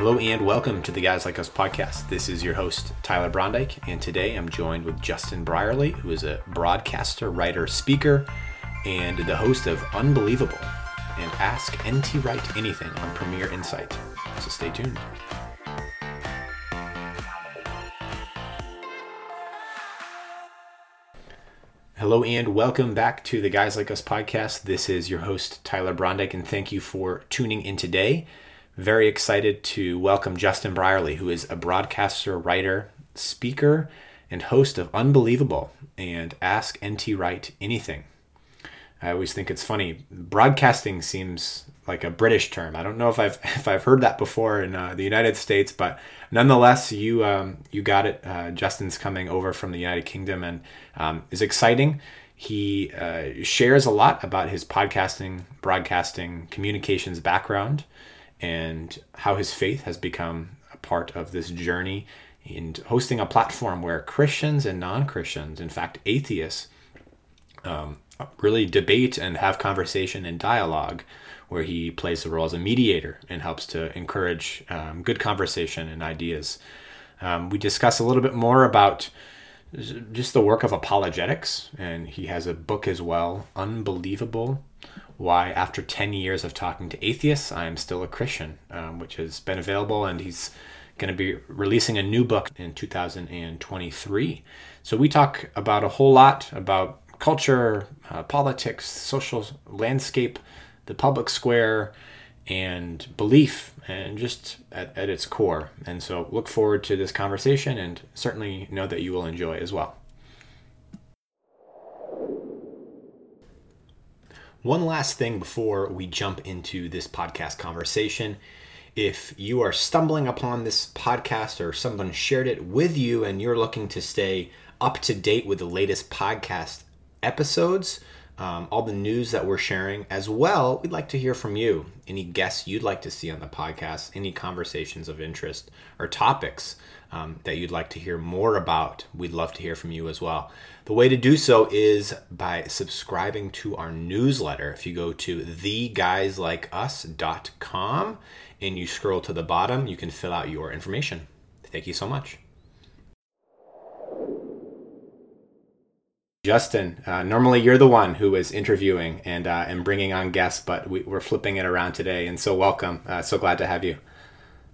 Hello and welcome to the Guys Like Us podcast. This is your host, Tyler Brondike, and today I'm joined with Justin Brierley, who is a broadcaster, writer, speaker, and the host of Unbelievable and Ask NT Wright Anything on Premier Insight. So stay tuned. Hello and welcome back to the Guys Like Us podcast. This is your host, Tyler Brondike, and thank you for tuning in today. Very excited to welcome Justin Brierley, who is a broadcaster, writer, speaker, and host of Unbelievable and Ask NT Wright Anything. I always think it's funny. Broadcasting seems like a British term. I don't know if I've if I've heard that before in uh, the United States, but nonetheless, you um, you got it. Uh, Justin's coming over from the United Kingdom and um, is exciting. He uh, shares a lot about his podcasting, broadcasting, communications background, and how his faith has become a part of this journey and hosting a platform where Christians and non Christians, in fact, atheists, um, really debate and have conversation and dialogue, where he plays the role as a mediator and helps to encourage um, good conversation and ideas. Um, we discuss a little bit more about just the work of apologetics, and he has a book as well, Unbelievable Why, After 10 Years of Talking to Atheists, I Am Still a Christian, um, which has been available, and he's going to be releasing a new book in 2023. So we talk about a whole lot about culture, uh, politics, social landscape, the public square, and belief, and just at, at its core. And so look forward to this conversation and certainly know that you will enjoy as well. One last thing before we jump into this podcast conversation. If you are stumbling upon this podcast or someone shared it with you and you're looking to stay up to date with the latest podcast episodes, um, all the news that we're sharing, as well, we'd like to hear from you. Any guests you'd like to see on the podcast, any conversations of interest or topics um, that you'd like to hear more about, we'd love to hear from you as well. The way to do so is by subscribing to our newsletter. If you go to theguyslikeus.com and you scroll to the bottom, you can fill out your information. Thank you so much. Justin, uh, normally you're the one who is interviewing and uh, and bringing on guests, but we, are flipping it around today. And so welcome. Uh, so glad to have you.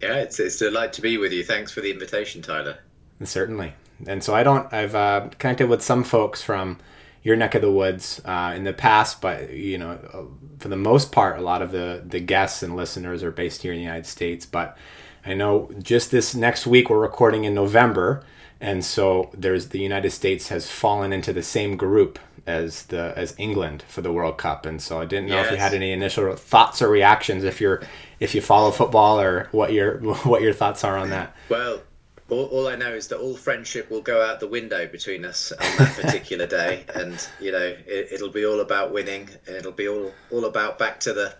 Yeah, it's it's a delight to be with you. Thanks for the invitation, Tyler. Certainly. And so I don't. I've uh, connected with some folks from your neck of the woods uh, in the past, but you know, for the most part, a lot of the the guests and listeners are based here in the United States. But I know just this next week we're recording in November and so there's the United States has fallen into the same group as the as England for the World Cup, and so I didn't know yes. if you had any initial thoughts or reactions if you're if you follow football or what your what your thoughts are on that. Well, all, all, I know is that all friendship will go out the window between us on that particular day, and you know it, will be all about winning, and it'll be all all about back to the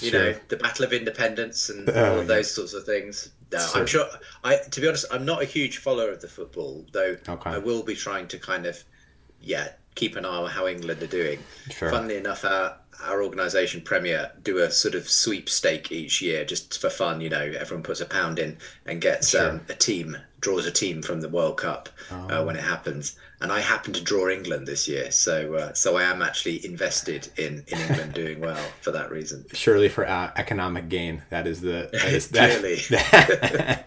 you sure. know the Battle of Independence and oh, all of those sorts of things. No, I'm sure. I to be honest, I'm not a huge follower of the football, though. Okay. I will be trying to kind of, yeah, keep an eye on how England are doing. Sure. Funnily enough, our our organisation Premier do a sort of sweepstake each year just for fun. You know, everyone puts a pound in and gets sure. um, a team, draws a team from the World Cup uh, uh, when it happens. And I happen to draw England this year, so uh, so I am actually invested in, in England doing well for that reason. Surely for uh, economic gain, that is the that is, that,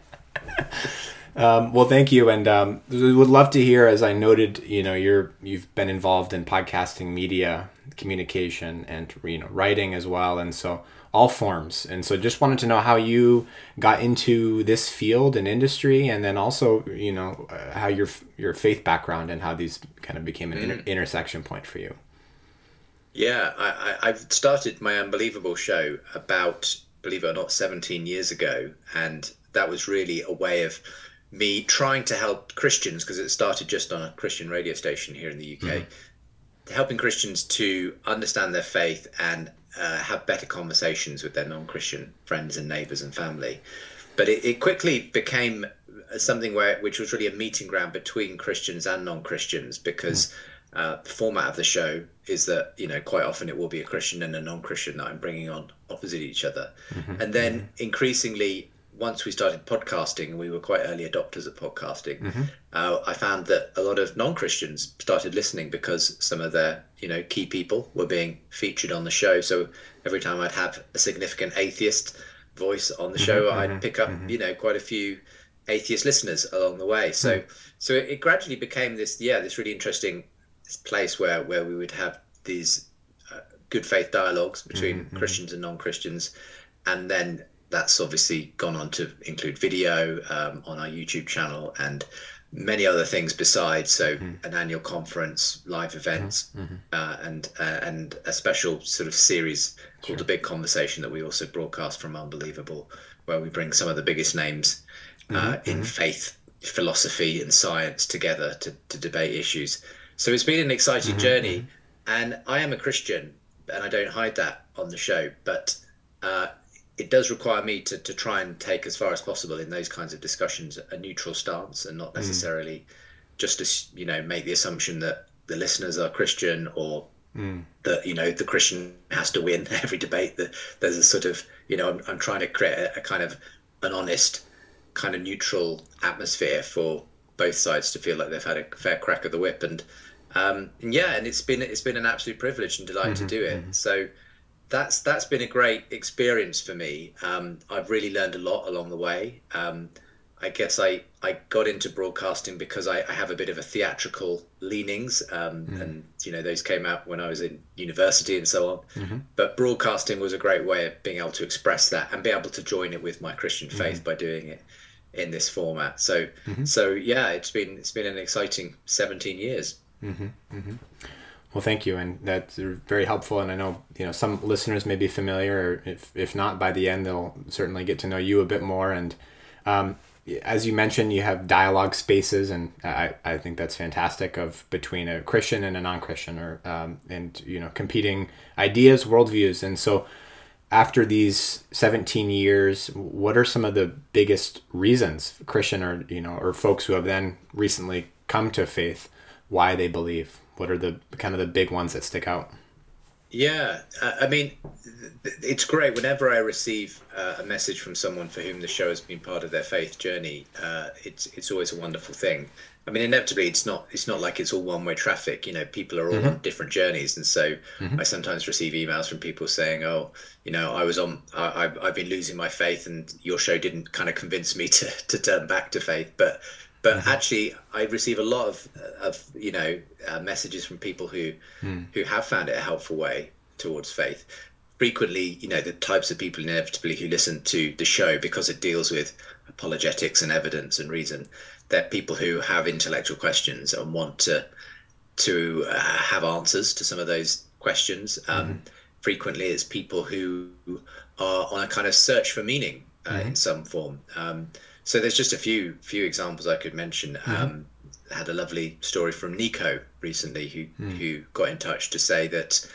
Um, well, thank you, and um, would love to hear. As I noted, you know, you're you've been involved in podcasting, media, communication, and you know, writing as well, and so all forms. And so, just wanted to know how you got into this field and industry, and then also, you know, uh, how your your faith background and how these kind of became an mm. inter- intersection point for you. Yeah, I, I, I've started my unbelievable show about, believe it or not, 17 years ago, and that was really a way of me trying to help Christians because it started just on a Christian radio station here in the UK, mm-hmm. helping Christians to understand their faith and uh, have better conversations with their non-Christian friends and neighbors and family. But it, it quickly became something where which was really a meeting ground between Christians and non-Christians because. Mm-hmm. Uh, the format of the show is that you know quite often it will be a Christian and a non-Christian that I'm bringing on opposite each other, mm-hmm. and then mm-hmm. increasingly once we started podcasting, we were quite early adopters of podcasting. Mm-hmm. Uh, I found that a lot of non-Christians started listening because some of their, you know, key people were being featured on the show. So every time I'd have a significant atheist voice on the show, mm-hmm, I'd mm-hmm, pick up, mm-hmm. you know, quite a few atheist listeners along the way. So, mm. so it gradually became this, yeah, this really interesting place where where we would have these uh, good faith dialogues between mm-hmm. Christians and non-Christians, and then that's obviously gone on to include video um, on our YouTube channel and many other things besides. So mm-hmm. an annual conference, live events, mm-hmm. mm-hmm. uh, and uh, and a special sort of series called sure. the Big Conversation that we also broadcast from Unbelievable, where we bring some of the biggest names uh, mm-hmm. in mm-hmm. faith, philosophy, and science together to, to debate issues. So it's been an exciting mm-hmm. journey, and I am a Christian, and I don't hide that on the show, but. It does require me to, to try and take as far as possible in those kinds of discussions a neutral stance and not mm. necessarily mm. just to you know make the assumption that the listeners are Christian or mm. that you know the Christian has to win every debate. That there's a sort of you know I'm, I'm trying to create a, a, kind of an honest kind of neutral atmosphere for both sides to feel like they've had a fair crack of the whip and um, yeah and it's been it's been an absolute privilege and delight mm-hmm, to do it. Mm-hmm. So that's that's been a great experience for me. Um, I've really learned a lot along the way. Um, I guess I, I got into broadcasting because I, I have a bit of a theatrical leanings, um, mm. and you know those came out when I was in university and so on. Mm-hmm. But broadcasting was a great way of being able to express that and be able to join it with my Christian mm-hmm. faith mm-hmm. by doing it in this format. So mm-hmm. so yeah, it's been it's been an exciting seventeen years. Well, thank you, and that's very helpful. And I know you know some listeners may be familiar, or if if not, by the end they'll certainly get to know you a bit more. And um, as you mentioned, you have dialogue spaces, and I, I think that's fantastic of between a Christian and a non-Christian, or um, and you know competing ideas, worldviews. And so, after these 17 years, what are some of the biggest reasons Christian or you know or folks who have then recently come to faith why they believe? what are the kind of the big ones that stick out? Yeah, I mean, it's great whenever I receive uh, a message from someone for whom the show has been part of their faith journey. Uh, it's it's always a wonderful thing. I mean, inevitably, it's not it's not like it's all one way traffic. You know, people are all mm-hmm. on different journeys, and so mm-hmm. I sometimes receive emails from people saying, "Oh, you know, I was on, I, I've I've been losing my faith, and your show didn't kind of convince me to to turn back to faith." But but mm-hmm. actually i receive a lot of of you know uh, messages from people who mm. who have found it a helpful way towards faith frequently you know the types of people inevitably who listen to the show because it deals with apologetics and evidence and reason they're people who have intellectual questions and want to to uh, have answers to some of those questions um, mm-hmm. frequently it's people who are on a kind of search for meaning uh, mm-hmm. in some form um, so there's just a few few examples I could mention. Um, had a lovely story from Nico recently, who mm. who got in touch to say that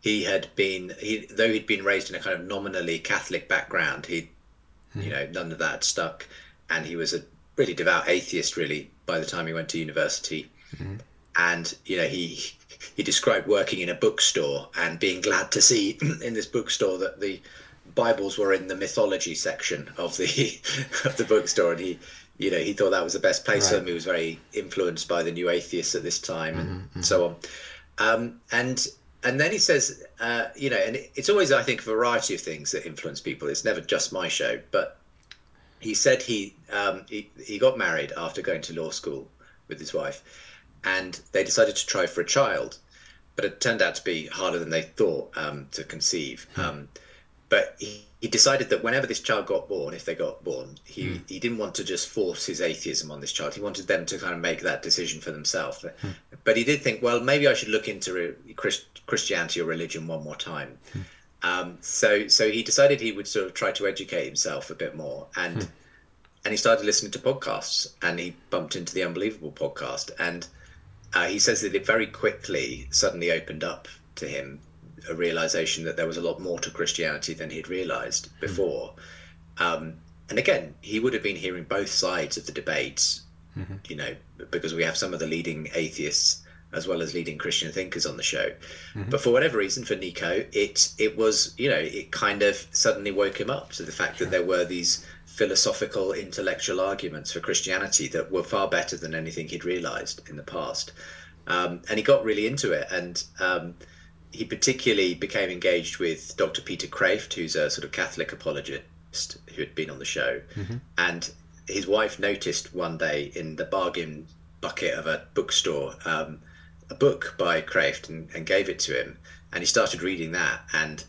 he had been he though he'd been raised in a kind of nominally Catholic background, he mm. you know none of that stuck, and he was a really devout atheist really by the time he went to university, mm. and you know he he described working in a bookstore and being glad to see in this bookstore that the Bibles were in the mythology section of the of the bookstore, and he, you know, he thought that was the best place right. for him. He was very influenced by the new atheists at this time, and mm-hmm, mm-hmm. so on. Um, and and then he says, uh, you know, and it's always I think a variety of things that influence people. It's never just my show, but he said he um, he, he got married after going to law school with his wife, and they decided to try for a child, but it turned out to be harder than they thought um, to conceive. Hmm. But he, he decided that whenever this child got born, if they got born, he, mm. he didn't want to just force his atheism on this child. He wanted them to kind of make that decision for themselves. Mm. But he did think, well, maybe I should look into Christ, Christianity or religion one more time. Mm. Um, so so he decided he would sort of try to educate himself a bit more, and hmm. and he started listening to podcasts, and he bumped into the Unbelievable podcast, and uh, he says that it very quickly suddenly opened up to him a realization that there was a lot more to Christianity than he'd realized hmm. before. Mm. Um, and again, he would have been hearing both sides of the debates, mm-hmm. you know, because we have some of the leading atheists as well as leading Christian thinkers on the show. Mm-hmm. But for whatever reason, for Nico, it it was you know it kind of suddenly woke him up to the fact sure. that there were these philosophical intellectual arguments for Christianity that were far better than anything he'd realized in the past. Um, and he got really into it. And um, he particularly became engaged with Dr. Peter Kreeft, who's a sort of Catholic apologist who had been on the show. Mm-hmm. And his wife noticed one day in the bargain bucket of a bookstore um, a book by Kreeft and, and, gave it to him. And he started reading that and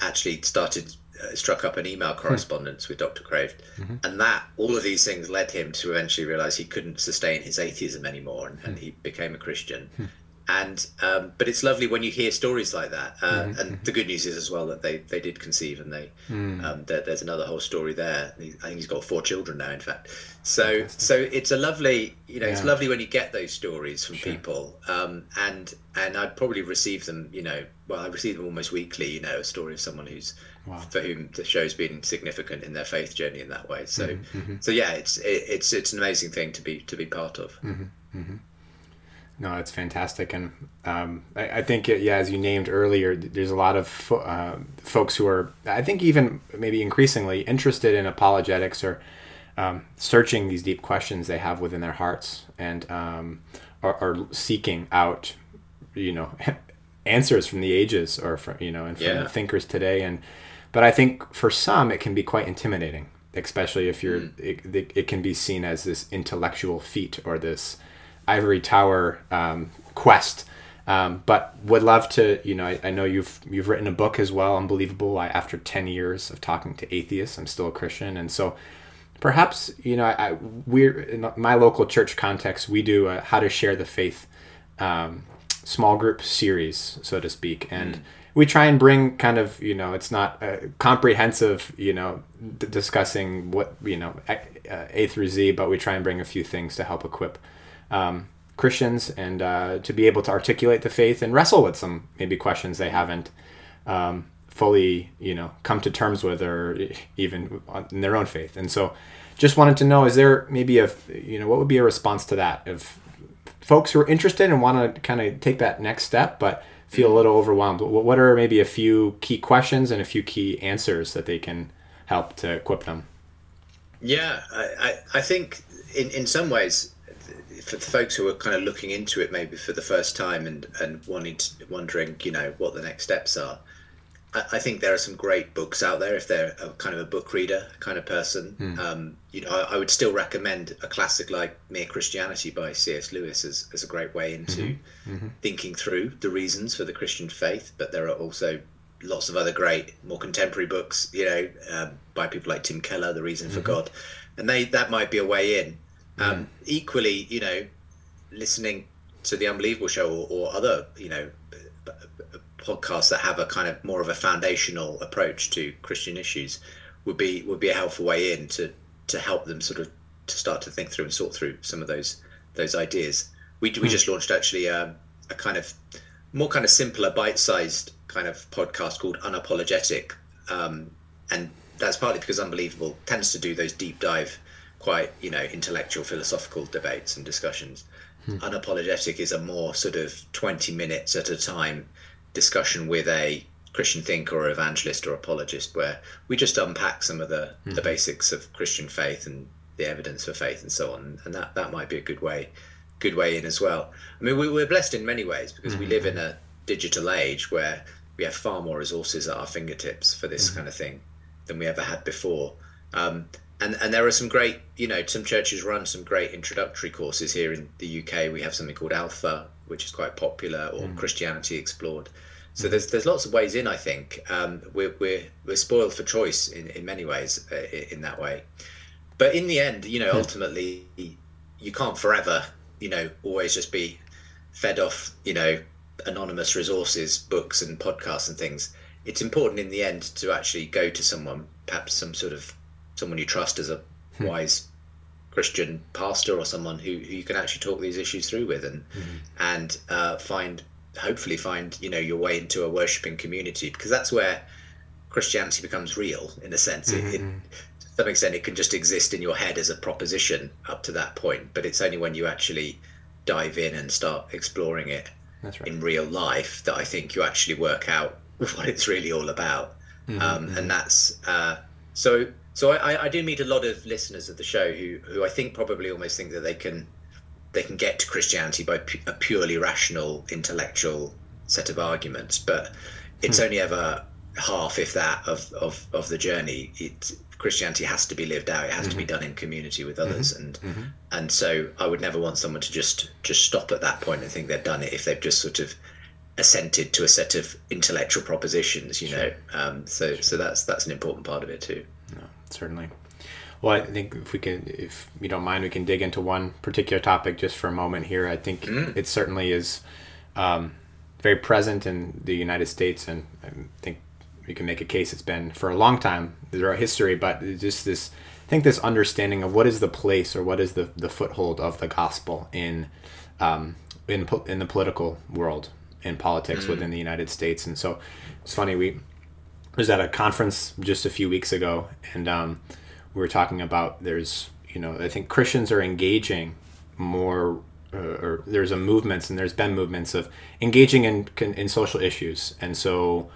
actually started uh, struck up an email hmm. correspondence mm. with Dr. Kreeft. Mm-hmm. And that, all of these things led him to eventually realize he couldn't sustain his atheism anymore and, and he became a Christian. And um, but it's lovely when you hear stories like that. Uh, mm-hmm. And the good news is as well that they they did conceive, and they mm. um, there, there's another whole story there. I think he's got four children now, in fact. So so it's a lovely you know yeah. it's lovely when you get those stories from sure. people. Um, and and I'd probably receive them. You know, well I receive them almost weekly. You know, a story of someone who's wow. for whom the show's been significant in their faith journey in that way. So mm-hmm. mm-hmm. so yeah, it's it, it's it's an amazing thing to be to be part of. Mm-hmm. No, it's fantastic, and um, I, I, think yeah, as you named earlier, there's a lot of fo- uh, folks who are, I think, even maybe increasingly interested in apologetics or um, searching these deep questions they have within their hearts, and um, are, are, seeking out, you know, answers from the ages or from you know, and from yeah. the thinkers today. And but I think for some it can be quite intimidating, especially if you're, mm. it, it can be seen as this intellectual feat or this ivory tower um, quest. Um, but would love to, you know, I, I, know you've you've written a book as well, unbelievable. I, after ten years of talking to atheists, I'm still a Christian, and so perhaps you know, I, we're in my local church context. We do a how to share the faith um, small group series, so to speak, and. Mm. We try and bring kind of you know it's not comprehensive you know d- discussing what you know a, a through Z, but we try and bring a few things to help equip um, Christians and uh, to be able to articulate the faith and wrestle with some maybe questions they haven't um, fully, you know, come to terms with or even in their own faith. And so, just wanted to know: is there maybe a, you know, what would be a response to that if folks who are interested and want to kind of take that next step, but feel a little overwhelmed? What are maybe a few key questions and a few key answers that they can help to equip them? Yeah, I, I, I think in, in some ways for the folks who are kind of looking into it maybe for the first time and and wanting to, wondering you know what the next steps are I, I, think there are some great books out there if they're a kind of a book reader kind of person mm. um, you know I, I, would still recommend a classic like mere christianity by cs lewis as, as a great way into mm-hmm. Mm-hmm. thinking through the reasons for the christian faith but there are also lots of other great more contemporary books you know um, by people like tim keller the reason mm-hmm. for god and they that might be a way in um, mm. Equally, you know, listening to the Unbelievable Show or, or other, you know, podcasts that have a kind of more of a foundational approach to Christian issues would be would be a helpful way in to to help them sort of to start to think through and sort through some of those those ideas. We we mm. just launched actually um, a kind of more kind of simpler, bite-sized kind of podcast called Unapologetic, um, and that's partly because Unbelievable tends to do those deep dive quite you know intellectual philosophical debates and discussions. Hmm. unapologetic is a more sort of 20 minutes at a time discussion with a christian thinker or evangelist or apologist where we just unpack some of the, hmm. the basics of christian faith and the evidence for faith and so on. And that that might be a good way good way in as well. I mean we, we're blessed in many ways because hmm we live in a digital age where we have far more resources at our fingertips for this hmm. kind of thing than we ever had before. Um, and and there are some great you know some churches run some great introductory courses here in the UK we have something called Alpha which is quite popular or mm. Christianity Explored so mm. there's there's lots of ways in I think um, we're, we're we're spoiled for choice in, in many ways uh, in that way but in the end you know mm. ultimately you can't forever you know always just be fed off you know anonymous resources books and podcasts and things it's important in the end to actually go to someone perhaps some sort of someone you trust as a hmm. wise Christian pastor or someone who, who you can actually talk these issues through with and mm-hmm. and uh, find hopefully find you know your way into a worshiping community because that's where Christianity becomes real in a sense. Mm-hmm. It, it, mm-hmm. to some extent, it can just exist in your head as a proposition up to that point, but it's only when you actually dive in and start exploring it right. in real life that I think you actually work out what it's really all about. Mm-hmm, um, and that's uh, so. So I, I do meet a lot of listeners of the show who who I think probably almost think that they can they can get to Christianity by pu- a purely rational intellectual set of arguments, but it's hmm. only ever half, if that, of of, of the journey. It Christianity has to be lived out. It has to be mm-hmm. done in community with others, mm-hmm. and mm-hmm. and so I would never want someone to just just stop at that point and think they've done it if they've just sort of assented to a set of intellectual propositions. You know, um, so so that's that's an important part of it too. Certainly. Well, I think if we can, if you don't mind, we can dig into one particular topic just for a moment here. I think it certainly is um, very present in the United States, and I think we can make a case it's been for a long time throughout history. But just this, I think this understanding of what is the place or what is the, the foothold of the gospel in um, in in the political world in politics within the United States. And so it's funny we was at a conference just a few weeks ago, and um, we were talking about there's you know I think Christians are engaging more. Uh, or there's a movements and there's been movements of engaging in in social issues. And so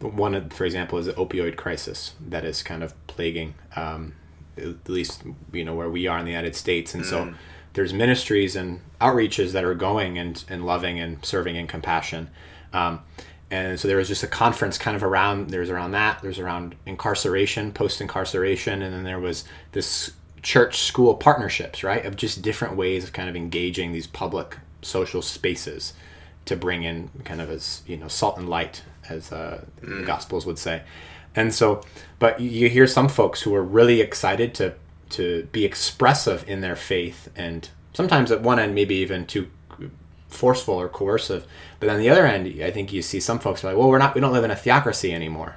one for example is the opioid crisis that is kind of plaguing um, at least you know where we are in the United States. And so there's ministries and outreaches that are going and, and loving and serving and compassion. Um, and so there was just a conference kind of around there's around that there's around incarceration post incarceration and then there was this church school partnerships right of just different ways of kind of engaging these public social spaces to bring in kind of as you know salt and light as uh, the gospels would say. And so but you hear some folks who are really excited to to be expressive in their faith and sometimes at one end maybe even too forceful or coercive. But on the other end i think you see some folks are like well we're not we don't live in a theocracy anymore.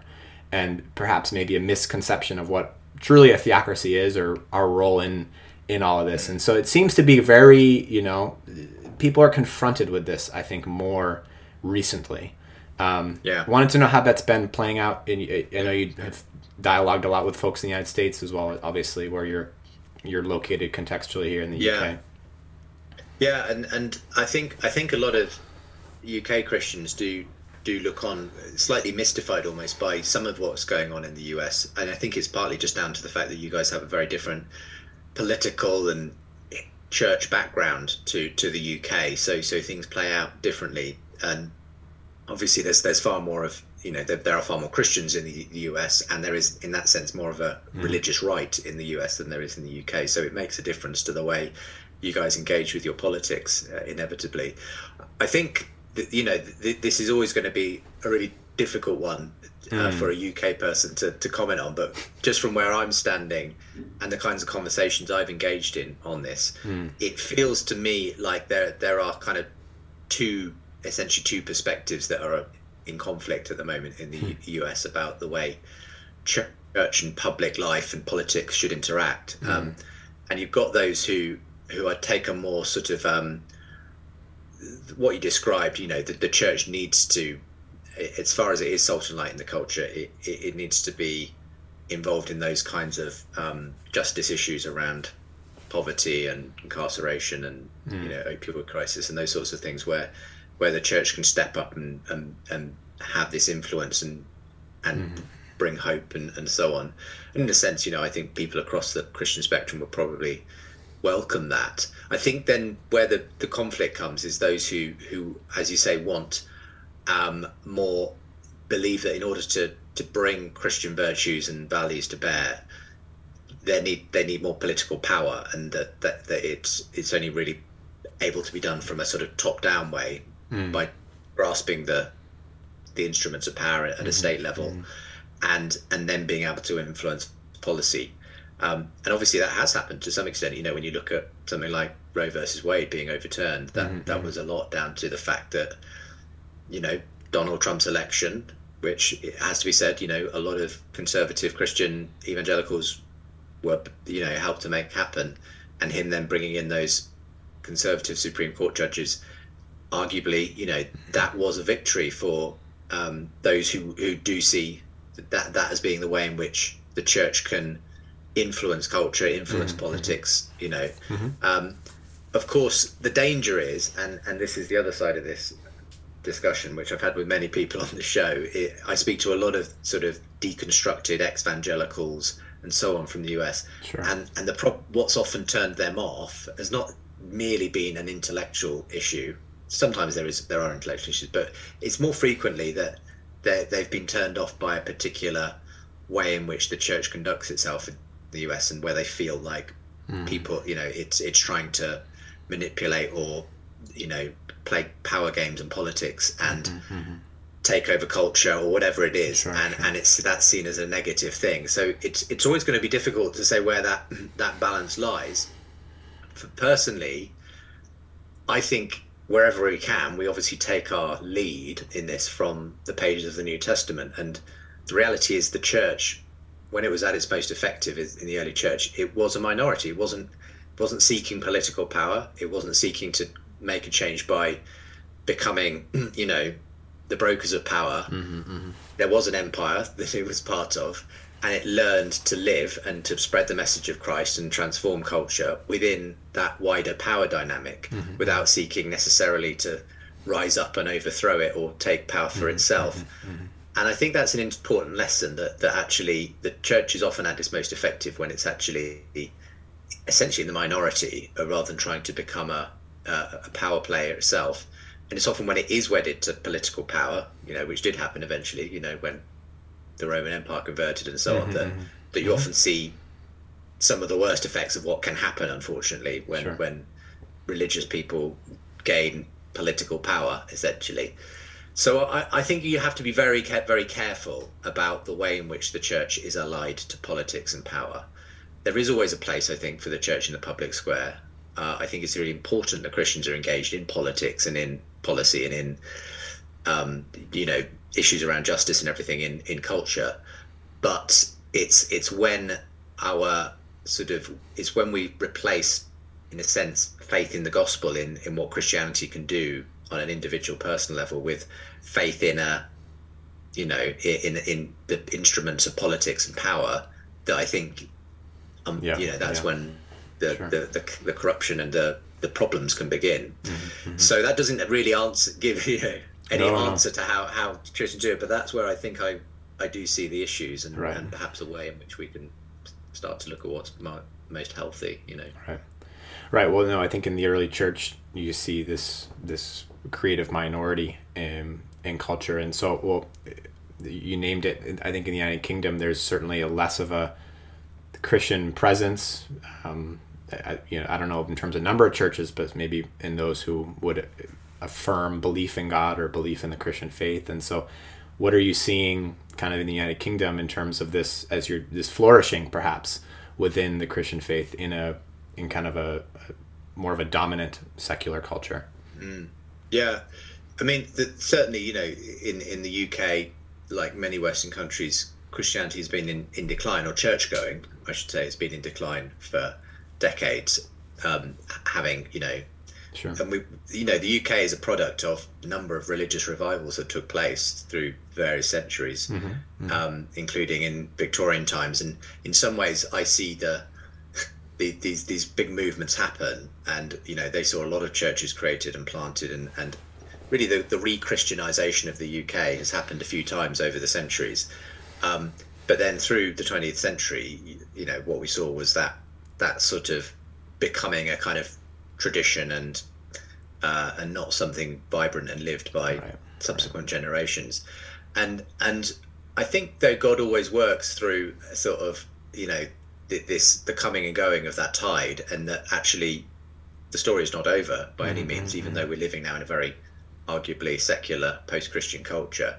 And perhaps maybe a misconception of what truly a theocracy is or our role in in all of this. And so it seems to be very you know people are confronted with this i think more recently. Um, Yeah. wanted to know how that's been playing out in i know you have dialogued a lot with folks in the united states as well obviously where you're you're located contextually here in the Yeah. uk Yeah, and and I think I think a lot of UK Christians do do look on slightly mystified almost by some of what's going on in the US, and I think it's partly just down to the fact that you guys have a very different political and church background to to the UK, so so things play out differently, and obviously there's there's far more of you know there, there are far more Christians in the, the US, and there is in that sense more of a hmm. religious right in the US than there is in the UK, so it makes a difference to the way you guys engage with your politics uh, inevitably. I think that, you know th- this is always going to be a really difficult one uh, for a UK person to, to comment on, but just from where I'm standing and the kinds of conversations I've engaged in on this, it feels to me like there there are kind of two essentially two perspectives that are in conflict at the moment in the US about the way church and public life and politics should interact. Um, and you've got those who who are take a more sort of um, what you described. You know, the, the church needs to, as far as it is salt and light in the culture, it, it, it needs to be involved in those kinds of um, justice issues around poverty and incarceration and you know opioid crisis and those sorts of things where where the church can step up and and, and have this influence and and bring hope and, and so on and in a sense you know i think people across the christian spectrum would probably welcome that. I think then where the, the conflict comes is those who who as you say want um, more believe that in order to to bring christian virtues and values to bear they need they need more political power and that, that, that it's it's only really able to be done from a sort of top down way hmm. by grasping the the instruments of power at a hmm. state level hmm. and and then being able to influence policy um, and obviously that has happened to some extent you know when you look at something like Roe versus Wade being overturned that that was a lot down to the fact that you know Donald Trump's election which it has to be said you know a lot of conservative Christian evangelicals were you know helped to make happen. And him then bringing in those conservative Supreme Court judges arguably you know that was a victory for um, those who who do see that that as being the way in which the church can influence culture influence politics you know um, of course, the danger is, and and this is the other side of this discussion, which I've had with many people on the show. It, I speak to a lot of sort of deconstructed evangelicals and so on from the US, sure. and and the pro- what's often turned them off has not merely been an intellectual issue. Sometimes there is there are intellectual issues, but it's more frequently that they've been turned off by a particular way in which the church conducts itself the US and where they feel like mm. people, you know, it's it's trying to manipulate or you know play power games and politics and mm-hmm. mm-hmm. take over culture or whatever it is sure, and sure. and it's that's seen as a negative thing so it's it's always going to be difficult to say where that that balance lies For personally i think wherever we can we obviously take our lead in this from the pages of the new testament and the reality is the church when it was at its most effective in the early church it was a minority it wasn't wasn't seeking political power. It wasn't seeking to make a change by becoming, you know, the brokers of power. Mm-hmm, mm-hmm. There was an empire that it was part of, and it learned to live and to spread the message of Christ and transform culture within that wider power dynamic mm-hmm. without seeking necessarily to rise up and overthrow it or take power for mm-hmm, itself. And I think that's an important lesson that, that actually the church is often at its most effective when it's actually essentially in the minority rather than trying to become a, a power player itself. And it's often when it is wedded to political power, you know, which did happen eventually, you know, when the Roman Empire converted and so mm-hmm, on, that, mm-hmm. that you mm-hmm. often see some of the worst effects of what can happen, unfortunately, when, sure. when religious people gain political power, essentially. So I, I, think you have to be very, very careful about the way in which the church is allied to politics and power there is always a place, I think, for the church in the public square. Uh, I think it's really important that Christians are engaged in politics and in policy and in, um, you know, issues around justice and everything in, in culture. But it's it's when our sort of it's when we replace, in a sense, faith in the gospel in in what Christianity can do on an individual personal level with faith in a, you know, in in the instruments of politics and power that I think um, yeah, you know that's yeah. when the, sure. the, the, the corruption and the the problems can begin. Mm-hmm. So that doesn't really answer give you know, any no, answer no. to how how Christians do it, but that's where I think I I do see the issues and, right. and perhaps a way in which we can start to look at what's most healthy. You know. Right. Right. Well, no, I think in the early church you see this this creative minority in in culture, and so well, you named it. I think in the United Kingdom, there's certainly a less of a Christian presence. Um, I, you know, I don't know in terms of number of churches, but maybe in those who would affirm belief in God or belief in the Christian faith. And so, what are you seeing kind of in the United Kingdom in terms of this as you're this flourishing perhaps within the Christian faith in a in kind of a more of a dominant secular culture? Mm. Yeah, I mean, the, certainly, you know, in in the UK, like many Western countries, Christianity has been in, in decline, or church going, I should say, has been in decline for decades. Um, having, you know, sure. and we, you know, the UK is a product of a number of religious revivals that took place through various centuries, mm-hmm. Mm-hmm. Um, including in Victorian times. And in some ways, I see the, the these these big movements happen, and you know, they saw a lot of churches created and planted, and and really the, the re-Christianization of the UK has happened a few times over the centuries. Um, but then through the 20th century, you, you, know, what we saw was that that sort of becoming a kind of tradition and uh, and not something vibrant and lived by right. subsequent right. generations. And and I think though God always works through sort of you know this the coming and going of that tide, and that actually the story is not over by mm-hmm. any means, even mm-hmm. though we're living now in a very arguably secular post-Christian culture.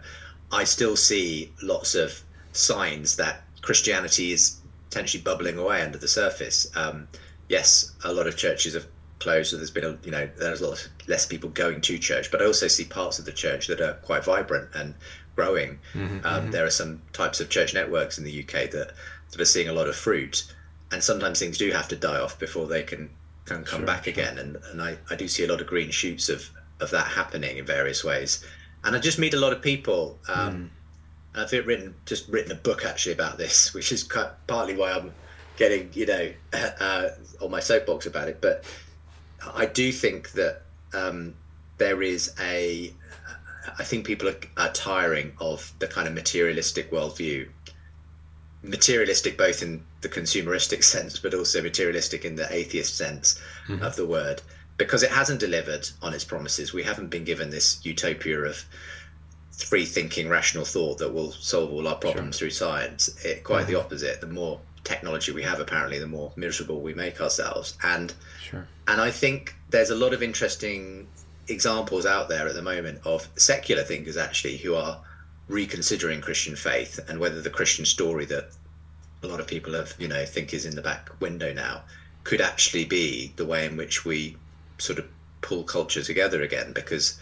I still see lots of signs that Christianity is potentially bubbling away under the surface. Um, yes, a lot of churches have closed, so there's been a you know there's a lot less people going to church, but I also see parts of the church that are quite vibrant and growing. Mm-hmm, um, mm-hmm. There are some types of church networks in the UK that that are seeing a lot of fruit, and sometimes things do have to die off before they can can come sure, back sure. again. And and I, I do see a lot of green shoots of of that happening in various ways. And I just meet a lot of people. Um, mm I've written just written a book actually about this, which is partly why I'm getting you know uh, on my soapbox about it. But I do think that um, there is a. I think people are, are tiring of the kind of materialistic worldview. Materialistic both in the consumeristic sense, but also materialistic in the atheist sense mm-hmm. of the word, because it hasn't delivered on its promises. We haven't been given this utopia of free thinking, rational thought that will solve all our problems sure. through science. It, quite mm-hmm. the opposite. The more technology we have, apparently, the more miserable we make ourselves. And sure. and I think there's a lot of interesting examples out there at the moment of secular thinkers actually who are reconsidering Christian faith and whether the Christian story that a lot of people have, you know, think is in the back window now could actually be the way in which we sort of pull culture together again because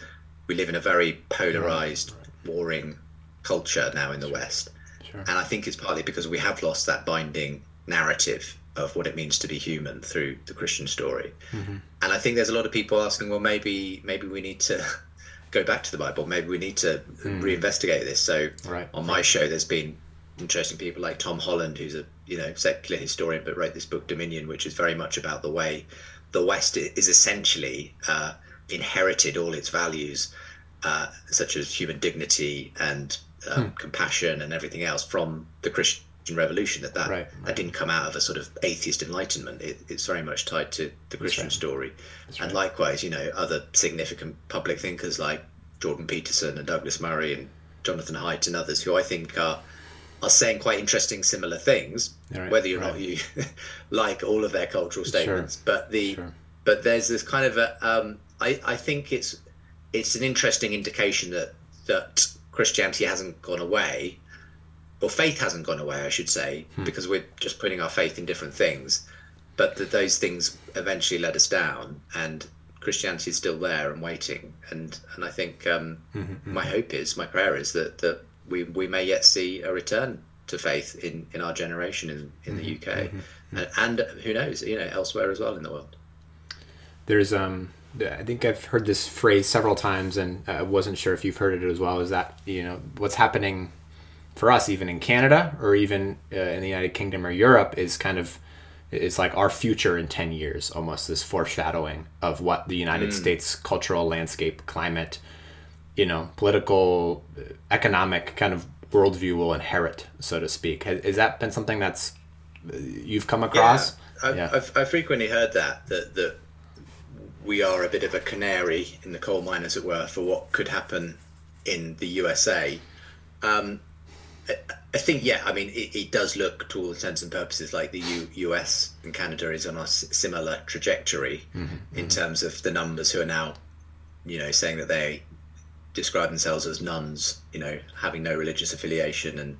we live in a very polarized, warring culture now in the West. Sure. And I think it's partly because we have lost that binding narrative of what it means to be human through the Christian story. Mm-hmm. And I think there's a lot of people asking, well, maybe maybe we need to go back to the Bible. Maybe we need to mm. reinvestigate this. So right. on my show, there's been interesting people like Tom Holland, who's a you know secular historian, but wrote this book Dominion, which is very much about the way the West is essentially uh, inherited all its values, uh, such as human dignity and um, hmm. compassion and everything else from the Christian revolution that that, right, right. that didn't come out of a sort of atheist enlightenment it, it's very much tied to the christian right. story and likewise you know other significant public thinkers like jordan peterson and douglas murray and jonathan haidt and others who i think are are saying quite interesting similar things whether or not you like all of their cultural statements sure. but the sure. but there's this kind of a um, I, I think it's it's an interesting indication that that christianity hasn't gone away or faith hasn't gone away, I should say, hmm. because we're just putting our faith in different things. But that those things eventually let us down, and Christianity is still there and waiting. And and I think um, mm-hmm, mm-hmm. my hope is, my prayer is that that we we may yet see a return to faith in in our generation in in the UK, mm-hmm, mm-hmm, and, and who knows, you know, elsewhere as well in the world. There's um I think I've heard this phrase several times, and I wasn't sure if you've heard it as well. Is that you know what's happening for us, even in Canada or even uh, in the United Kingdom or Europe, is kind of it's like our future in 10 years almost this foreshadowing of what the united mm. states cultural landscape climate you know political uh, economic kind of worldview will inherit so to speak has, has that been something that's uh, you've come across yeah, I've, yeah. I've, I've frequently heard that, that that we are a bit of a canary in the coal mine as it were for what could happen in the usa um, I think yeah. I mean, it, it, does look, to all intents and purposes, like the U, U.S. and Canada is on a similar trajectory mm-hmm, in mm-hmm. terms of the numbers who are now, you know, saying that they describe themselves as nones, you know, having no religious affiliation, and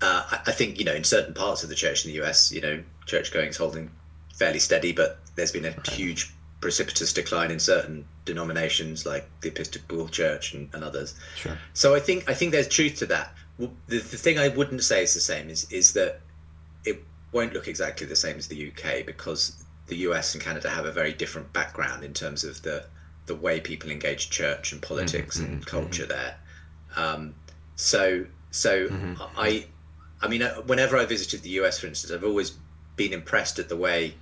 uh, I, I, think you know, in certain parts of the church in the U.S., you know, church going is holding fairly steady, but there's been a right. huge precipitous decline in certain denominations like the Episcopal Church and, and others. Sure. So I think I think there's truth to that the, the thing I wouldn't say is the same is is that it won't look exactly the same as the UK because the US and Canada have a very different background in terms of the the way people engage church and politics mm-hmm, and mm-hmm. culture mm-hmm. there. Um, so so mm-hmm. I I mean uh, whenever I visited the US for instance I've always been impressed at the way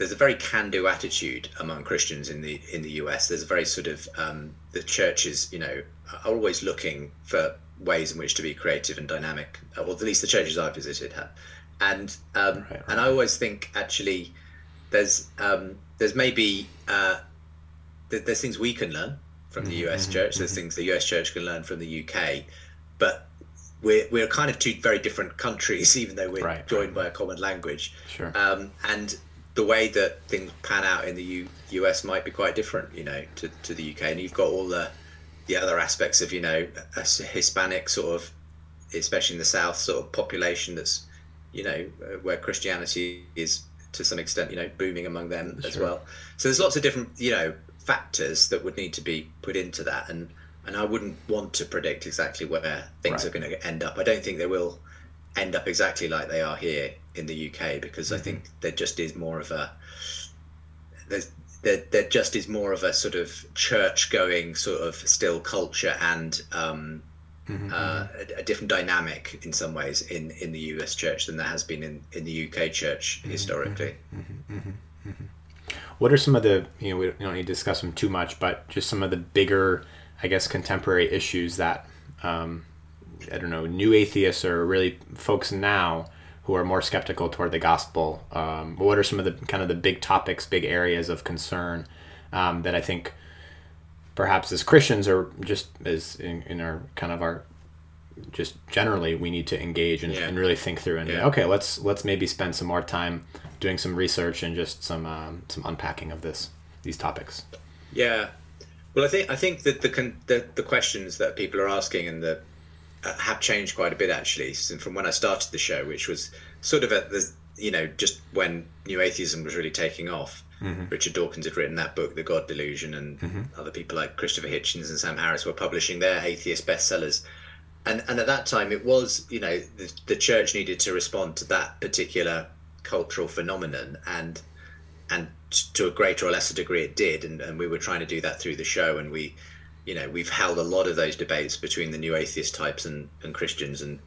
there's a very can-do attitude among Christians in the in the US. There's a very sort of um, the churches, you know, are always looking for ways in which to be creative and dynamic, or at least the churches I visited have. And um, right, right. and I always think actually there's um, there's maybe uh, there's things we can learn from the US mm-hmm, church. There's mm-hmm. things the US church can learn from the UK, but we're we're kind of two very different countries, even though we're right, joined by a common language. Sure. Um, and the way that things pan out in the U- US might be quite different, you know, to, to the UK. And you've got all the the other aspects of you know a Hispanic sort of, especially in the South, sort of population that's you know where Christianity is to some extent you know booming among them that's as well. So there's lots of different you know factors that would need to be put into that, and and I wouldn't want to predict exactly where things right. are going to end up. I don't think they will end up exactly like they are here in the UK because mm-hmm. I think there just is more of a there's there, there just is more of a sort of church going sort of still culture and um, mm-hmm. uh, a, a, different dynamic in some ways in, in the US church than there has been in, in the UK church mm-hmm. historically. Mm-hmm. mm-hmm. mm-hmm. what are some of the you know we don't need to discuss them too much, but just some of the bigger, I guess, contemporary issues that um, I don't know, new atheists or really folks now who are more skeptical toward the gospel. Um, what are some of the kind of the big topics, big areas of concern um, that I think perhaps as Christians or just as in, in our kind of our just generally we need to engage and, yeah. and really think through and yeah. okay let's let's maybe spend some more time doing some research and just some um, some unpacking of this these topics yeah well i think i think that the the, the questions that people are asking and the have changed quite a bit actually from when i started the show which was sort of at the you know just when new atheism was really taking off mm-hmm. richard dawkins had written that book the god delusion and mm-hmm. other people like christopher hitchens and sam harris were publishing their atheist bestsellers and and at that time it was you know the, the church needed to respond to that particular cultural phenomenon and and to a greater or lesser degree it did and, and we were trying to do that through the show and we you know we've held a lot of those debates between the new atheist types and, and christians. And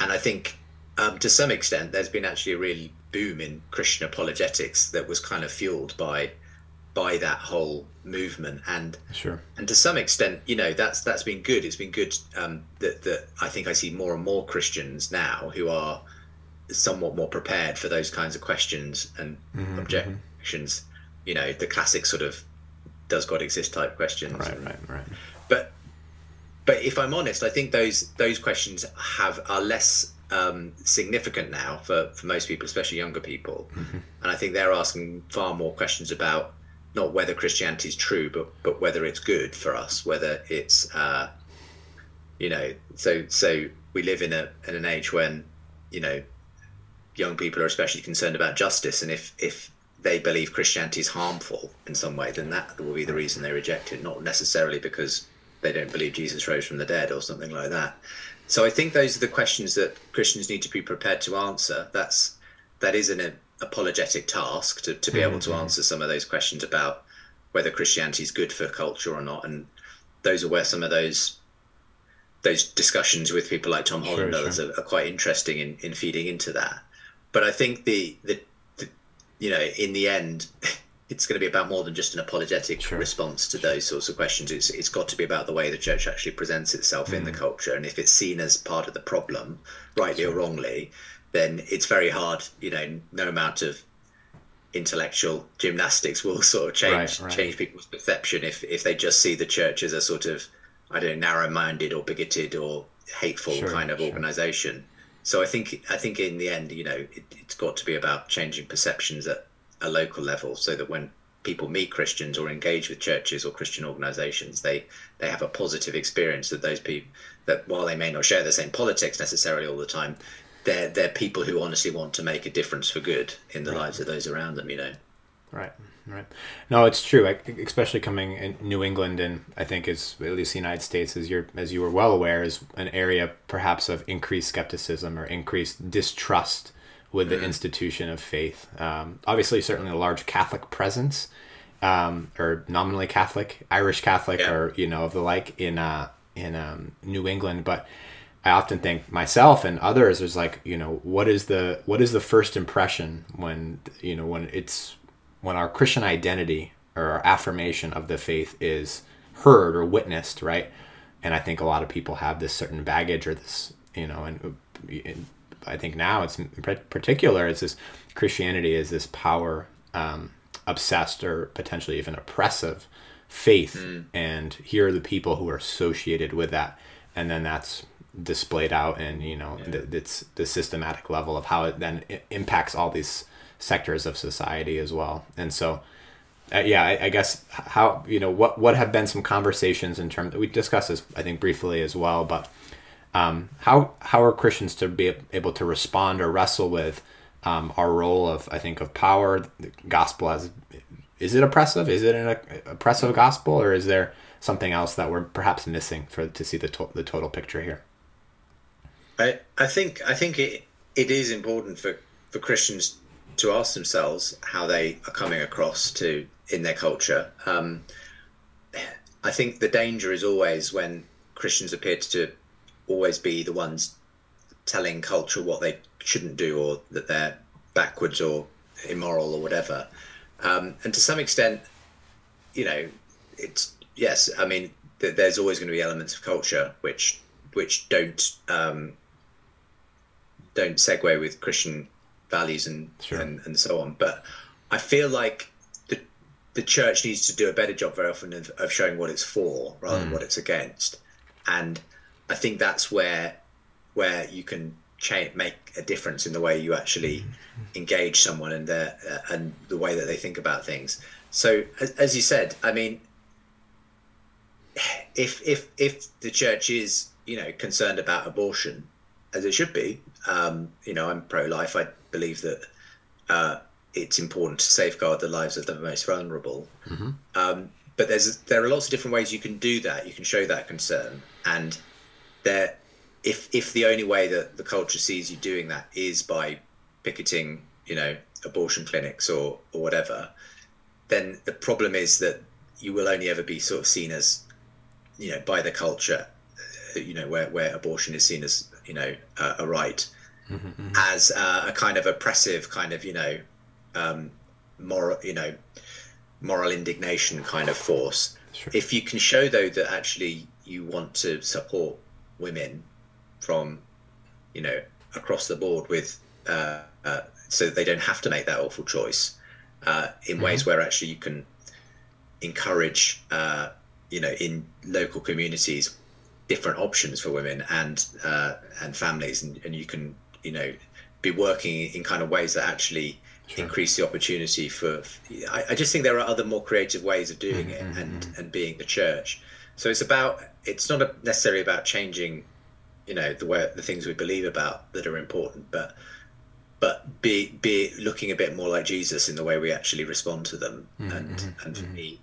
and i think um, to some extent there's been actually a real boom in christian apologetics that was kind of fueled by by that whole movement. And sure. and to some extent you know that's that's been good. It's been good um, that that I think I see more and more Christians now who are somewhat more prepared for those kinds of questions and mm-hmm, mm-hmm. objections. You know the classic sort of does God exist type questions right right right but but if I'm honest I think those those questions have are less um, significant now for, for most people, especially younger people. Mm-hmm. And I think they're asking far more questions about not whether Christianity is true, but but whether it's good for us, whether it's uh, you know, so so we live in a in an age when you know young people are especially concerned about justice, and if if they believe Christianity is harmful in some way, then that will be the reason they reject it, not necessarily because they don't believe Jesus rose from the dead or something like that. So I think those are the questions that Christians need to be prepared to answer. That's that is an apologetic task to, to be mm-hmm. able to mm-hmm. answer some of those questions about whether Christianity is good for culture or not. And those are where some of those those discussions with people like Tom Holland sure, others sure. Are, are, quite interesting in, in feeding into that. But I think the, the you know in the end it's going to be about more than just an apologetic sure. response to those sorts of questions. It's it's got to be about the way the church actually presents itself mm. in the mm. culture, and if it's seen as part of the problem, rightly or wrongly, then it's very hard. You know, no amount of intellectual gymnastics will sort of change right, right. change people's perception if if they just see the church as a sort of I don't know narrow-minded or bigoted or hateful sure, kind of sure. organization. So I think I think in the end, you know, it, it's got to be about changing perceptions at a local level, so that when people meet Christians or engage with churches or Christian organizations, they they have a positive experience that those people that while they may not share the same politics necessarily all the time, they're they're people who honestly want to make a difference for good in the right. lives of those around them. You know. Right. Right. No, it's true. Especially coming in New England, and I think is at least the United States, as you as you were well aware, is an area perhaps of increased skepticism or increased distrust with the mm. institution of faith. Um, obviously, certainly a large Catholic presence, um, or nominally Catholic, Irish Catholic, yeah. or you know of the like in uh, in um, New England, but I often think myself and others is like, you know, what is the what is the first impression when you know when it's when our Christian identity or our affirmation of the faith is heard or witnessed, right? And I think a lot of people have this certain baggage or this, you know, and, and I think now it's in particular it's this Christianity is this power um, obsessed or potentially even oppressive faith, mm. and here are the people who are associated with that, and then that's displayed out and you know yeah. the, it's the systematic level of how it then impacts all these sectors of society as well. And so uh, yeah I, I, guess how you know what what have been some conversations in terms that we discussed this i think briefly as well but um, how how are christians to be able to respond or wrestle with um, our role of i think of power the gospel as is it oppressive? Is it an oppressive gospel or is there something else that we're perhaps missing for to see the, to- the total picture here? I, I think I think it it is important for, for Christians to ask themselves how they are coming across to in their culture. Um, I think the danger is always when Christians appear to always be the ones telling culture what they shouldn't do or that they're backwards or immoral or whatever. Um, and to some extent, you know, it's yes. I mean, th- there's always going to be elements of culture which which don't um, don't segue with Christian values and, sure. and and so on. But I feel like the the church needs to do a better job very often of, of showing what it's for rather mm. than what it's against. And I think that's where where you can change, make a difference in the way you actually mm-hmm. engage someone and their uh, and the way that they think about things. So, as, as you said, I mean, if if if the church is you know concerned about abortion, as it should be, um, you know, I'm pro-life. I believe that uh, it's important to safeguard the lives of the most vulnerable. Mm-hmm. Um, but there's there are lots of different ways you can do that. You can show that concern, and there, if if the only way that the culture sees you doing that is by picketing, you know, abortion clinics or or whatever, then the problem is that you will only ever be sort of seen as, you know, by the culture, uh, you know, where where abortion is seen as you know uh, a right, mm-hmm, mm-hmm. as uh, a kind of oppressive kind of you know, um, moral you know moral indignation kind of force. Sure. If you can show though that actually you want to support women from, you know, across the board with, uh, uh, so they don't have to make that awful choice, uh, in mm-hmm. ways where actually you can encourage, uh, you know, in local communities, different options for women and uh, and families, and, and you can, you know, be working in kind of ways that actually sure. increase the opportunity for. I, I, just think there are other more creative ways of doing mm-hmm. it and mm-hmm. and being the church. So it's about it's not necessarily about changing, you know, the way the things we believe about that are important, but but be be looking a bit more like Jesus in the way we actually respond to them. Mm-hmm. And mm-hmm. and for mm-hmm. me,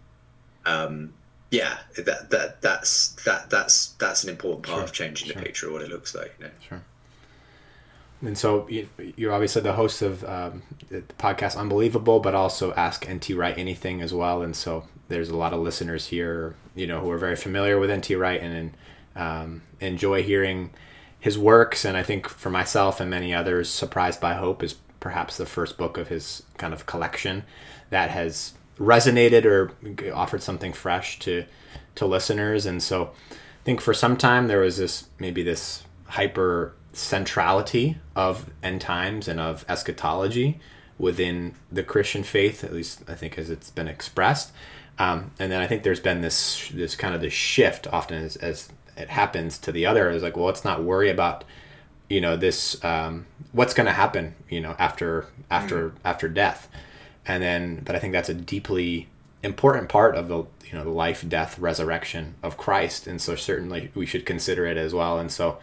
um, yeah, that that that's that that's that's an important part sure. of changing sure. the picture of what it looks like. You know? Sure. And so you, are obviously the host of um, the podcast Unbelievable, but also Ask NT Wright Anything as well. And so there's a lot of listeners here, you know, who are very familiar with NT Wright and um, enjoy hearing his works. And I think for myself and many others, Surprised by Hope is perhaps the first book of his kind of collection that has resonated or offered something fresh to to listeners. And so I think for some time there was this maybe this hyper centrality of end times and of eschatology within the Christian faith, at least I think as it's been expressed. Um, and then I think there's been this this kind of this shift often as, as it happens to the other is like, well, let's not worry about you know this um, what's going to happen you know after after mm. after death, and then but I think that's a deeply important part of the you know the life death resurrection of Christ, and so certainly we should consider it as well. And so.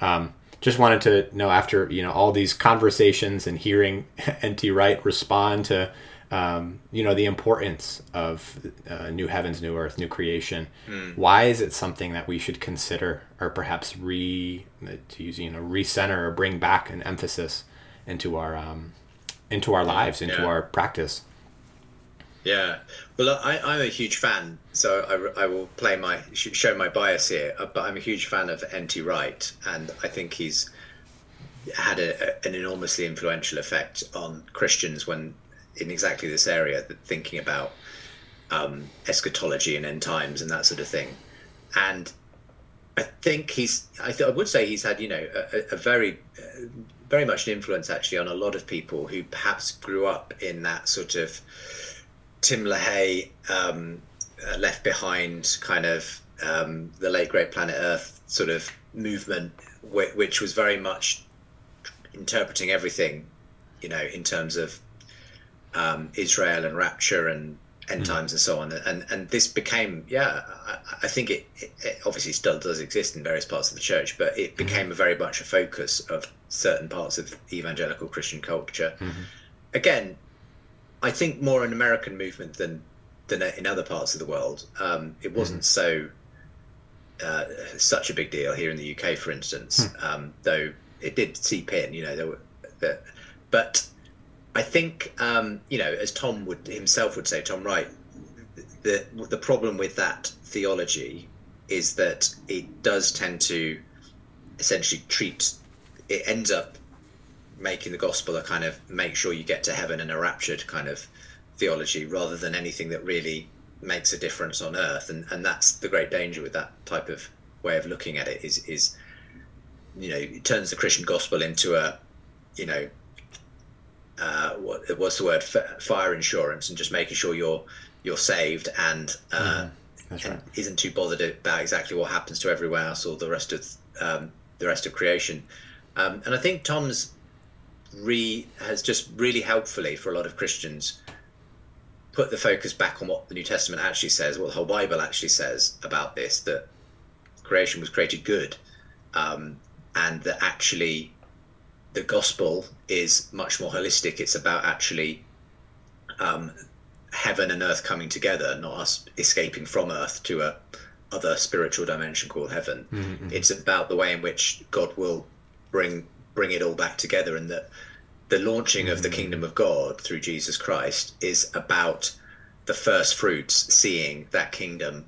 Um, just wanted to know after you know all these conversations and hearing NT Wright respond to um, you know the importance of uh, new heavens, new earth, new creation. Mm. Why is it something that we should consider, or perhaps re to use you know recenter or bring back an emphasis into our um, into our lives, into yeah. our practice? Yeah, well, I, I'm a huge fan, so I, I will play my show my bias here. Uh, but I'm a huge fan of NT Wright, and I think he's had a, an enormously influential effect on Christians when in exactly this area, thinking about um, eschatology and end times and that sort of thing. And I think he's, I, th- I would say he's had, you know, a, a very, uh, very much an influence actually on a lot of people who perhaps grew up in that sort of Tim LaHaye um, uh, left behind kind of um, the late great planet Earth sort of movement, which, which was very much interpreting everything, you know, in terms of um, Israel and rapture and end mm. times and so on. And and this became, yeah, I, I think it, it, it, obviously still does exist in various parts of the church, but it mm-hmm. became mm-hmm. a very much a focus of certain parts of evangelical Christian culture. Mm-hmm. Again, I think more an American movement than than in other parts of the world. Um, it wasn't mm-hmm. so uh, such a big deal here in the UK, for instance, mm. um, though it did seep in. You know, there were, there, but I think um, you know, as Tom would himself would say, Tom Wright, the the problem with that theology is that it does tend to essentially treat it ends up making the gospel a kind of make sure you get to heaven and a raptured kind of theology rather than anything that really makes a difference on earth. And and that's the great danger with that type of way of looking at it is is you know it turns the christian gospel into a you know uh, what what's the word? Fire insurance and just making sure you're you're saved and uh, mm, and right. isn't too bothered about exactly what happens to everyone else or the rest of um, the rest of creation um, and I think Tom's re has just really helpfully for a lot of Christians put the focus back on what the New Testament actually says, what the whole Bible actually says about this, that creation was created good, um, and that actually the gospel is much more holistic. It's about actually um, heaven and earth coming together, not us escaping from earth to a other spiritual dimension called heaven. Mm-hmm. It's about the way in which God will bring bring it all back together, and that the launching mm-hmm. of the mm. kingdom of God through Jesus Christ is about the first fruits, seeing that kingdom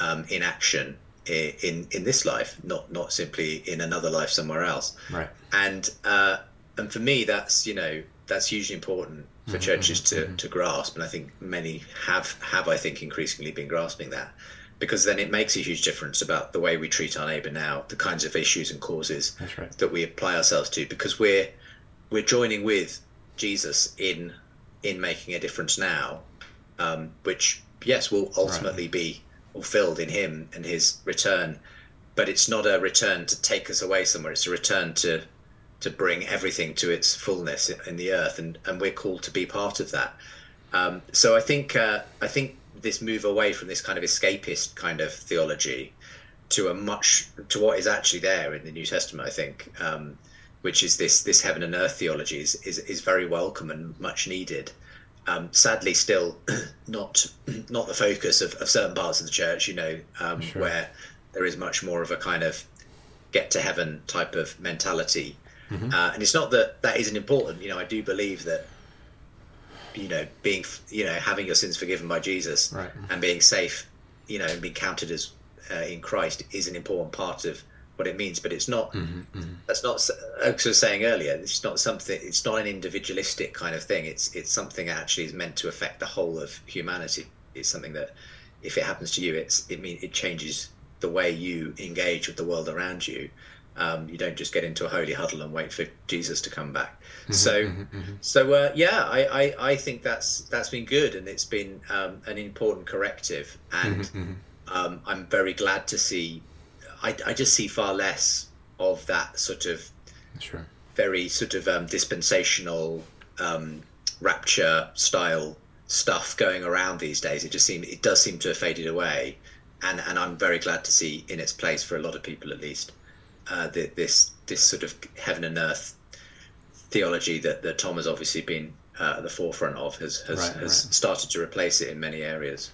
um, in action in in this life, not not simply in another life somewhere else. Right. And uh, and for me, that's you know that's hugely important for mm-hmm, churches to mm-hmm. to grasp, and I think many have have I think increasingly been grasping that because then it makes a huge difference about the way we treat our neighbour now, the kinds of issues and causes right. that we apply ourselves to, because we're we're joining with Jesus in in making a difference now, um, which yes will ultimately right. be fulfilled in Him and His return, but it's not a return to take us away somewhere. It's a return to to bring everything to its fullness in the earth, and and we're called to be part of that. Um, so I think uh, I think this move away from this kind of escapist kind of theology to a much to what is actually there in the New Testament, I think, um, which is this this heaven and earth theology is is, is very welcome and much needed. Um, sadly, still not not the focus of, of, certain parts of the church. You know, um, sure. where there is much more of a kind of get to heaven type of mentality. Mm-hmm. Uh, and it's not that that isn't important. You know, I do believe that you know being you know having your sins forgiven by Jesus right. and being safe you know and being counted as uh, in Christ is an important part of what it means but it's not mm-hmm, mm-hmm. that's not as I was saying earlier it's not something it's not an individualistic kind of thing it's it's something that actually is meant to affect the whole of humanity it's something that if it happens to you it's it mean it changes the way you engage with the world around you um, you don't just get into a holy huddle and wait for Jesus to come back. Mm-hmm, so, mm-hmm, mm-hmm. so uh, yeah, I, I, I, think that's that's been good and it's been um, an important corrective. And um, I'm very glad to see. I, I just see far less of that sort of sure. very sort of um, dispensational um, rapture style stuff going around these days. It just seems it does seem to have faded away, and and I'm very glad to see in its place for a lot of people at least uh, the, this this sort of heaven and earth theology that, that Tom has obviously been uh, at the forefront of has has, right, has right. started to replace it in many areas.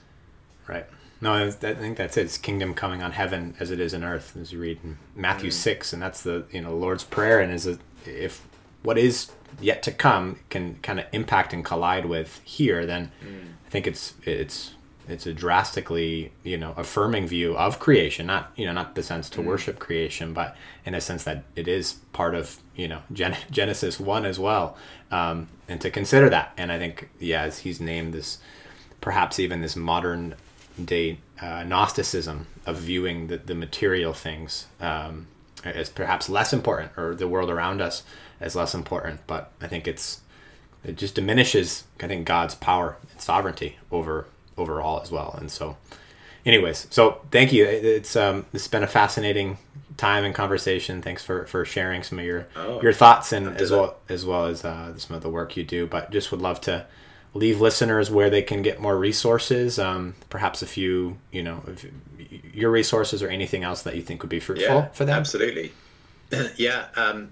Right. No, I, think that's it. It's kingdom coming on heaven as it is in earth, as you read in Matthew mm. six, and that's the you know Lord's prayer. And is a, if what is yet to come can kind of impact and collide with here, then mm. I think it's it's it's a drastically you know affirming view of creation not you know not the sense to mm. worship creation but in a sense that it is part of you know Gen- genesis 1 as well um, and to consider that and i think yeah as he's named this perhaps even this modern day uh, gnosticism of viewing the, the material things um, as perhaps less important or the world around us as less important but i think it's it just diminishes i think god's power and sovereignty over overall as well. And so, anyways, so thank you. It's um, it's been a fascinating time and conversation. Thanks for, for sharing some of your oh, your thoughts and as well as well as uh, some of the work you do. But just would love to leave listeners where they can get more resources. Um, perhaps a few, you know, your resources or anything else that you think would be fruitful yeah, for them. Absolutely. yeah. Um,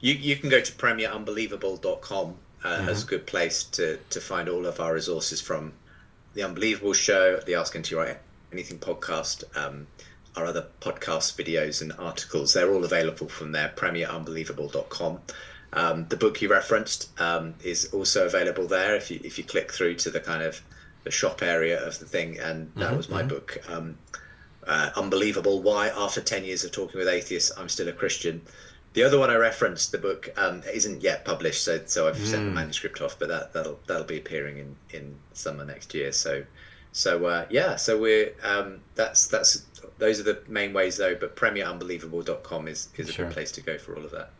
you, you can go to premierunbelievable.com uh, mm-hmm. as a good place to, to find all of our resources from the Unbelievable Show, the Ask NT Wright Anything podcast, um, our other podcasts, videos, and articles. They're all available from there, premierunbelievable.com. Um, the book you referenced um, is also available there if you if you click through to the kind of the shop area of the thing, and that mm-hmm, was my mm-hmm. book. Um, uh, Unbelievable: Why, after ten years of talking with atheists, I'm still a Christian. The other one I referenced, the book um, isn't yet published, so so I've mm. sent the hmm. manuscript off, but that that'll that'll be appearing in in summer next year. So so uh, yeah, so we're um, that's that's those are the main ways though. But premierunbelievable.com is is a sure. good place to go for all of that.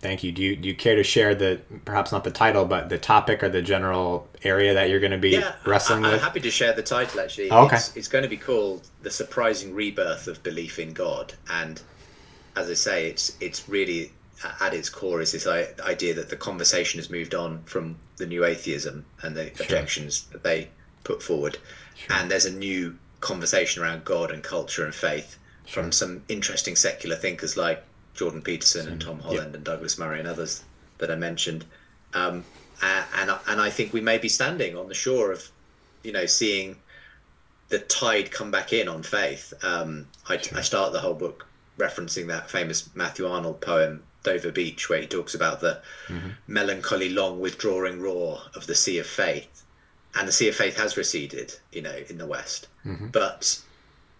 Thank you. Do you do you care to share the perhaps not the title, but the topic or the general area that you're going to be yeah, wrestling I, with? I'm happy to share the title. Actually, oh, okay. It's, it's, going to be called "The Surprising Rebirth of Belief in God," and as I say, it's it's really at its core is this idea that the conversation has moved on from the new atheism and the sure. objections that they put forward, sure. and there's a new conversation around God and culture and faith sure. from some interesting secular thinkers like Jordan Peterson and Tom Holland and Douglas Murray and others that I mentioned. Um, and and I think we may be standing on the shore of, you know, seeing the tide come back in on faith. Um, I. I start the whole book referencing that famous Matthew Arnold poem Dover Beach, where he talks about the mm-hmm. melancholy long withdrawing roar of the sea of faith, and the sea of faith has receded, you know, in the West. Mm-hmm. But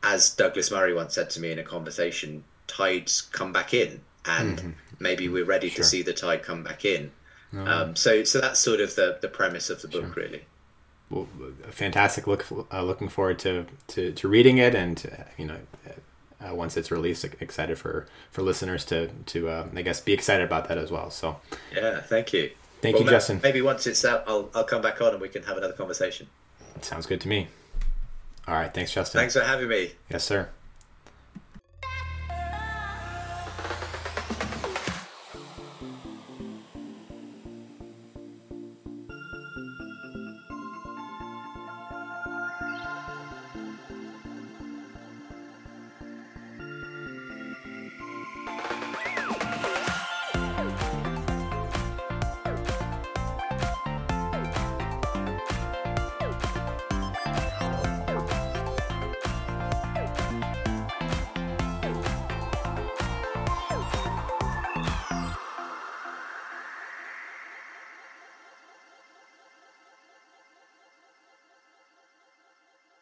as Douglas Murray once said to me in a conversation, tides come back in, and mm-hmm. maybe we're ready sure. to see the tide come back in. Um, so, so that's sort of the the premise of the book, sure. really. Well, fantastic! Look, uh, looking forward to, to, to reading it, and uh, you know, uh, once it's released, excited for for listeners to to uh, I guess be excited about that as well. So, yeah, thank you. Thank well, you, Justin. Maybe once it's out, I'll I'll come back on and we can have another conversation. Sounds good to me. All right, thanks, Justin. Thanks for having me. Yes, sir.